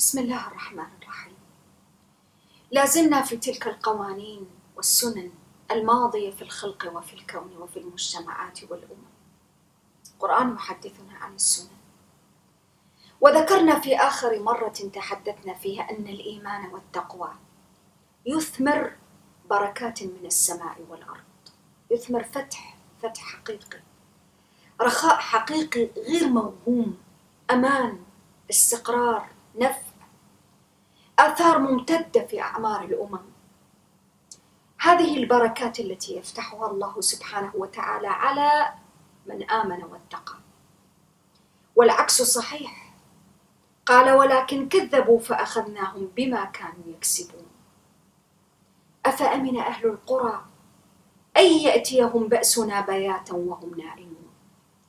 بسم الله الرحمن الرحيم. لا زلنا في تلك القوانين والسنن الماضية في الخلق وفي الكون وفي المجتمعات والأمم. القرآن يحدثنا عن السنن. وذكرنا في آخر مرة تحدثنا فيها أن الإيمان والتقوى يثمر بركات من السماء والأرض. يثمر فتح فتح حقيقي. رخاء حقيقي غير موهوم. أمان استقرار نفع آثار ممتدة في أعمار الأمم. هذه البركات التي يفتحها الله سبحانه وتعالى على من آمن واتقى. والعكس صحيح. قال ولكن كذبوا فأخذناهم بما كانوا يكسبون. أفأمن أهل القرى أن يأتيهم بأسنا بياتا وهم نائمون؟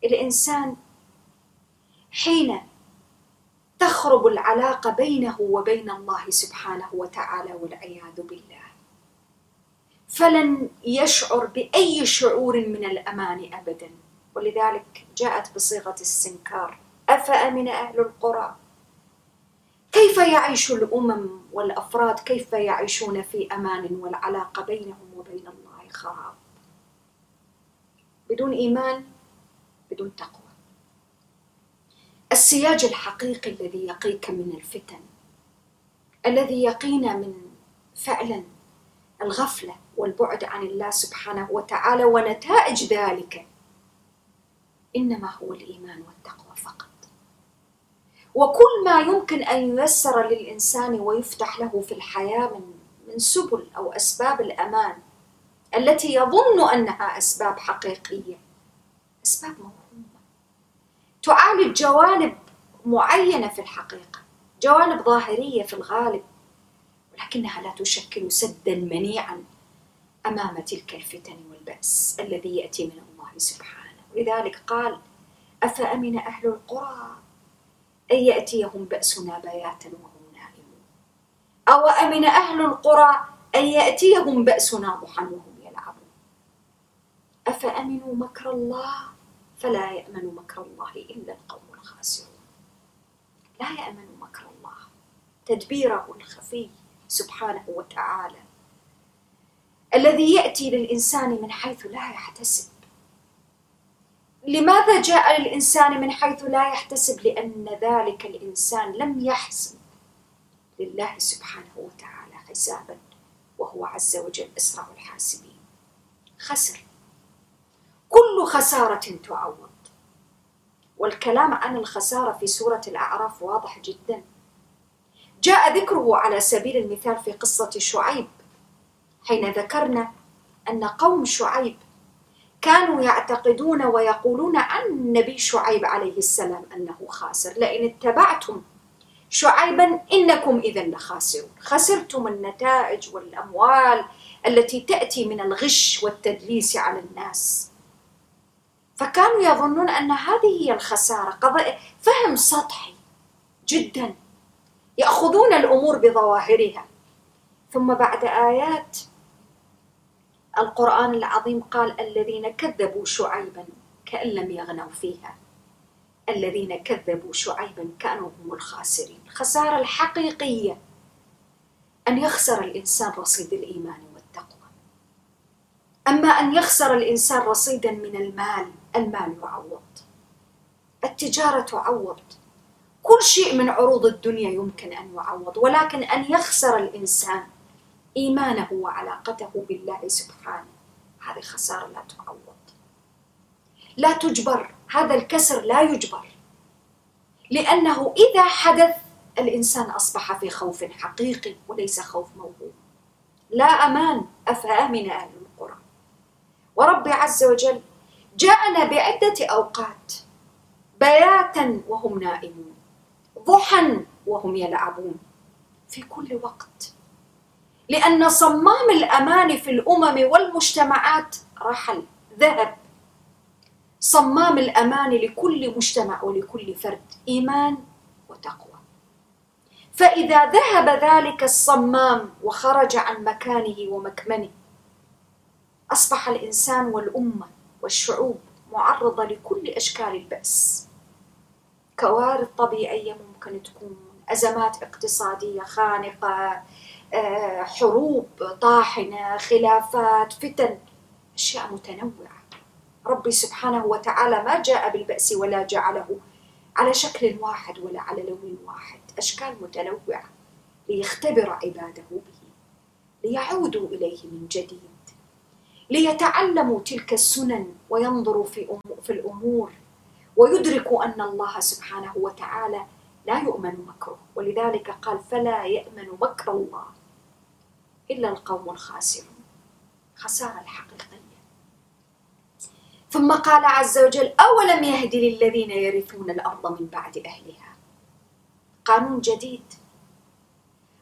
الإنسان حين تخرب العلاقة بينه وبين الله سبحانه وتعالى والعياذ بالله. فلن يشعر بأي شعور من الأمان ابدا. ولذلك جاءت بصيغة استنكار. أفأمن أهل القرى؟ كيف يعيش الأمم والأفراد؟ كيف يعيشون في أمان والعلاقة بينهم وبين الله خراب؟ بدون إيمان بدون تقوى. السياج الحقيقي الذي يقيك من الفتن الذي يقينا من فعلا الغفلة والبعد عن الله سبحانه وتعالى ونتائج ذلك. إنما هو الإيمان والتقوى فقط. وكل ما يمكن أن ييسر للإنسان ويفتح له في الحياة من من سبل أو أسباب الأمان التي يظن أنها أسباب حقيقية أسباب موجودة تعالج جوانب معينة في الحقيقة جوانب ظاهرية في الغالب ولكنها لا تشكل سدا منيعا أمام تلك الفتن والبأس الذي يأتي من الله سبحانه. ولذلك قال أفأمن أهل القرى أن يأتيهم بأسنا بياتا وهم نائمون؟ أو أمن أهل القرى أن يأتيهم بأسنا ضحى وهم يلعبون؟ أفأمنوا مكر الله فلا يأمن مكر الله إلا القوم الخاسرون. لا يأمن مكر الله. تدبيره الخفي سبحانه وتعالى. الذي يأتي للإنسان من حيث لا يحتسب. لماذا جاء للإنسان من حيث لا يحتسب؟ لأن ذلك الإنسان لم يحسب لله سبحانه وتعالى حسابا وهو عز وجل أسرع الحاسبين. خسر. كل خسارة تعوض. والكلام عن الخسارة في سورة الأعراف واضح جدا. جاء ذكره على سبيل المثال في قصة شعيب حين ذكرنا أن قوم شعيب كانوا يعتقدون ويقولون عن النبي شعيب عليه السلام أنه خاسر. لئن اتبعتم شعيبا إنكم إذا لخاسرون. خسرتم النتائج والأموال التي تأتي من الغش والتدليس على الناس. فكانوا يظنون أن هذه هي الخسارة. فهم سطحي جدا. يأخذون الأمور بظواهرها. ثم بعد آيات القرآن العظيم قال الذين كذبوا شعيبا كأن لم يغنوا فيها. الذين كذبوا شعيبا كانوا هم الخاسرين. الخسارة الحقيقية أن يخسر الإنسان رصيد الإيمان. أما أن يخسر الإنسان رصيدا من المال المال يعوض. التجارة تعوض. كل شيء من عروض الدنيا يمكن أن يعوض ولكن أن يخسر الإنسان إيمانه وعلاقته بالله سبحانه هذه خسارة لا تعوض. لا تجبر هذا الكسر لا يجبر. لأنه إذا حدث الإنسان أصبح في خوف حقيقي وليس خوف موهوم لا أمان أفآمن أهل القرى ورب عز وجل جاءنا بعدة أوقات بياتا وهم نائمون ضحى وهم يلعبون في كل وقت. لأن صمام الأمان في الأمم والمجتمعات رحل ذهب. صمام الأمان لكل مجتمع ولكل فرد إيمان وتقوى. فإذا ذهب ذلك الصمام وخرج عن مكانه ومكمنه أصبح الإنسان والأمة والشعوب معرضة لكل أشكال البأس. كوارث طبيعية ممكن تكون أزمات اقتصادية خانقة آه، حروب طاحنة خلافات فتن أشياء متنوعة. ربي سبحانه وتعالى ما جاء بالبأس ولا جعله على شكل واحد ولا على لون واحد. أشكال متنوعة ليختبر عباده به ليعودوا إليه من جديد. ليتعلموا تلك السنن وينظروا في, في الأمور ويدركوا أن الله سبحانه وتعالى لا يؤمن مكره. ولذلك قال فلا يأمن مكر الله إلا القوم الخاسرون. خسارة الحقيقية. ثم قال عز وجل أولم يهد للذين يرثون الأرض من بعد أهلها؟ قانون جديد.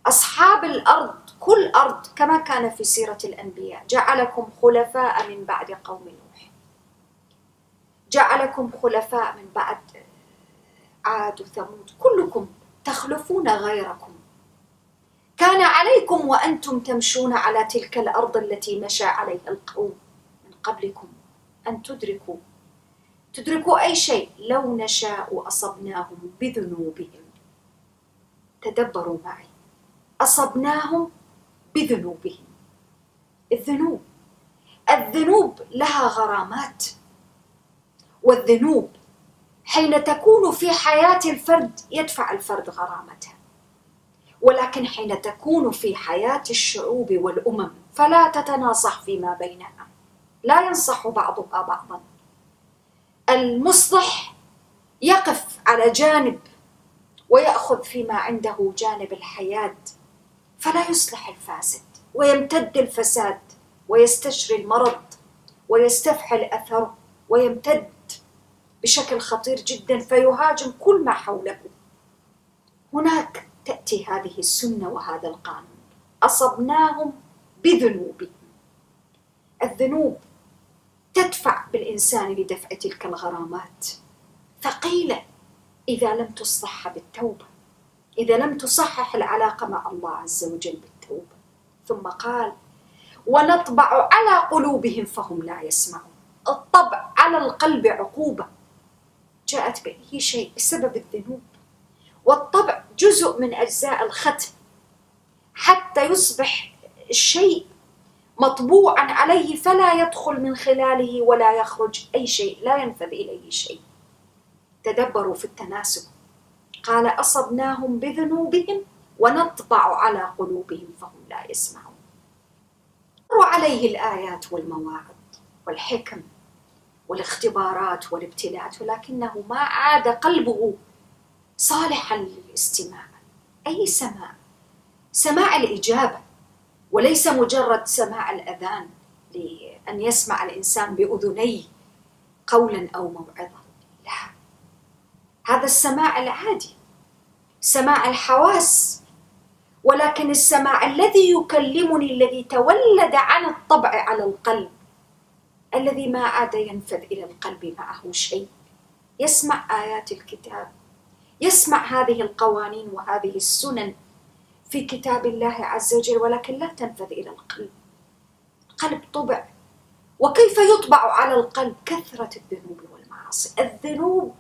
أصحاب الأرض كل أرض كما كان في سيرة الأنبياء. جعلكم خلفاء من بعد قوم نوح. جعلكم خلفاء من بعد عاد وثمود. كلكم تخلفون غيركم. كان عليكم وأنتم تمشون على تلك الأرض التي مشى عليها القوم من قبلكم أن تدركوا. تدركوا أي شيء؟ لو نشاء أصبناهم بذنوبهم. تدبروا معي. أصبناهم بذنوبهم. الذنوب الذنوب لها غرامات. والذنوب حين تكون في حياة الفرد يدفع الفرد غرامتها. ولكن حين تكون في حياة الشعوب والأمم فلا تتناصح فيما بينها. لا ينصح بعضها بعضا. المصلح يقف على جانب ويأخذ فيما عنده جانب الحياد فلا يصلح الفاسد ويمتد الفساد ويستشري المرض ويستفحل أثره ويمتد بشكل خطير جدا فيهاجم كل ما حوله هناك تأتي هذه السنة وهذا القانون. أصبناهم بذنوبهم. الذنوب تدفع بالإنسان لدفع تلك الغرامات. ثقيلة إذا لم تصلحها بالتوبة. إذا لم تصحح العلاقة مع الله عز وجل بالتوبة. ثم قال ونطبع على قلوبهم فهم لا يسمعون. الطبع على القلب عقوبة. جاءت بأي شيء بسبب الذنوب. والطبع جزء من أجزاء الختم. حتى يصبح الشيء مطبوعا عليه فلا يدخل من خلاله ولا يخرج أي شيء لا ينفذ إليه شيء. تدبروا في التناسب. قال أصبناهم بذنوبهم ونطبع على قلوبهم فهم لا يسمعون. مر عليه الآيات والمواعظ والحكم والاختبارات والابتلاءات ولكنه ما عاد قلبه صالحا للاستماع. أي سماع؟ سماع الإجابة وليس مجرد سماع الأذان لأن يسمع الإنسان بأذنيه قولا أو موعظة. هذا السماع العادي سماع الحواس ولكن السماع الذي يكلمني الذي تولد عن الطبع على القلب الذي ما عاد ينفذ إلى القلب معه شيء. يسمع آيات الكتاب يسمع هذه القوانين وهذه السنن في كتاب الله عز وجل ولكن لا تنفذ إلى القلب. القلب طبع. وكيف يطبع على القلب؟ كثرة الذنوب والمعاصي. الذنوب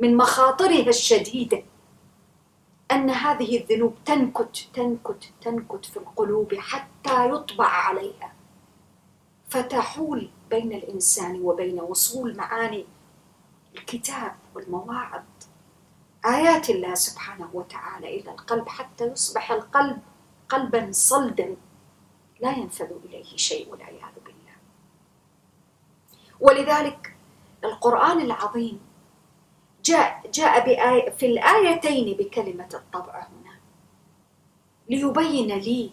من مخاطرها الشديدة أن هذه الذنوب تنكت تنكت تنكت في القلوب حتى يطبع عليها. فتحول بين الإنسان وبين وصول معاني الكتاب والمواعظ. آيات الله سبحانه وتعالى إلى القلب حتى يصبح القلب قلبا صلدا لا ينفذ إليه شيء والعياذ بالله. ولذلك القرآن العظيم جاء جاء بآية في الآيتين بكلمة الطبع هنا. ليبين لي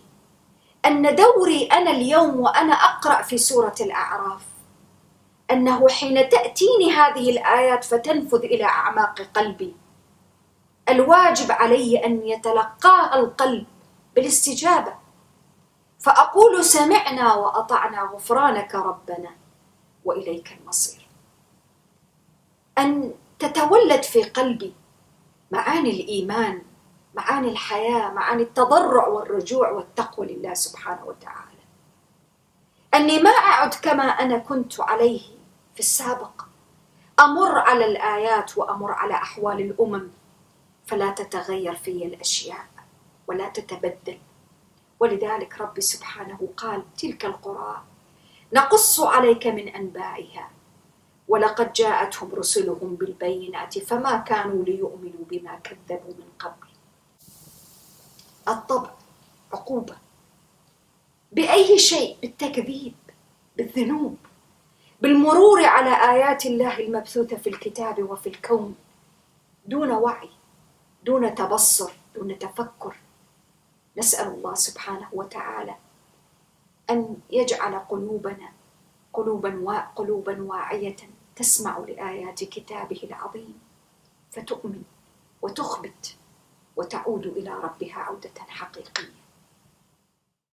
أن دوري أنا اليوم وأنا أقرأ في سورة الأعراف. أنه حين تأتيني هذه الآيات فتنفذ إلى أعماق قلبي. الواجب علي أن يتلقاها القلب بالاستجابة. فأقول سمعنا وأطعنا غفرانك ربنا وإليك المصير. أن تتولد في قلبي معاني الإيمان معاني الحياة معاني التضرع والرجوع والتقوى لله سبحانه وتعالى. أني ما أعد كما أنا كنت عليه في السابق. أمر على الآيات وأمر على أحوال الأمم. فلا تتغير في الأشياء ولا تتبدل. ولذلك رب سبحانه قال تلك القرى نقص عليك من أنبائها. ولقد جاءتهم رسلهم بالبينات فما كانوا ليؤمنوا بما كذبوا من قبل. الطبع عقوبة. بأي شيء؟ بالتكذيب بالذنوب بالمرور على آيات الله المبثوثة في الكتاب وفي الكون. دون وعي دون تبصر دون تفكر. نسأل الله سبحانه وتعالى أن يجعل قلوبنا قلوبا قلوبا واعية. تسمع لآيات كتابه العظيم فتؤمن وتخبت وتعود إلى ربها عودة حقيقية.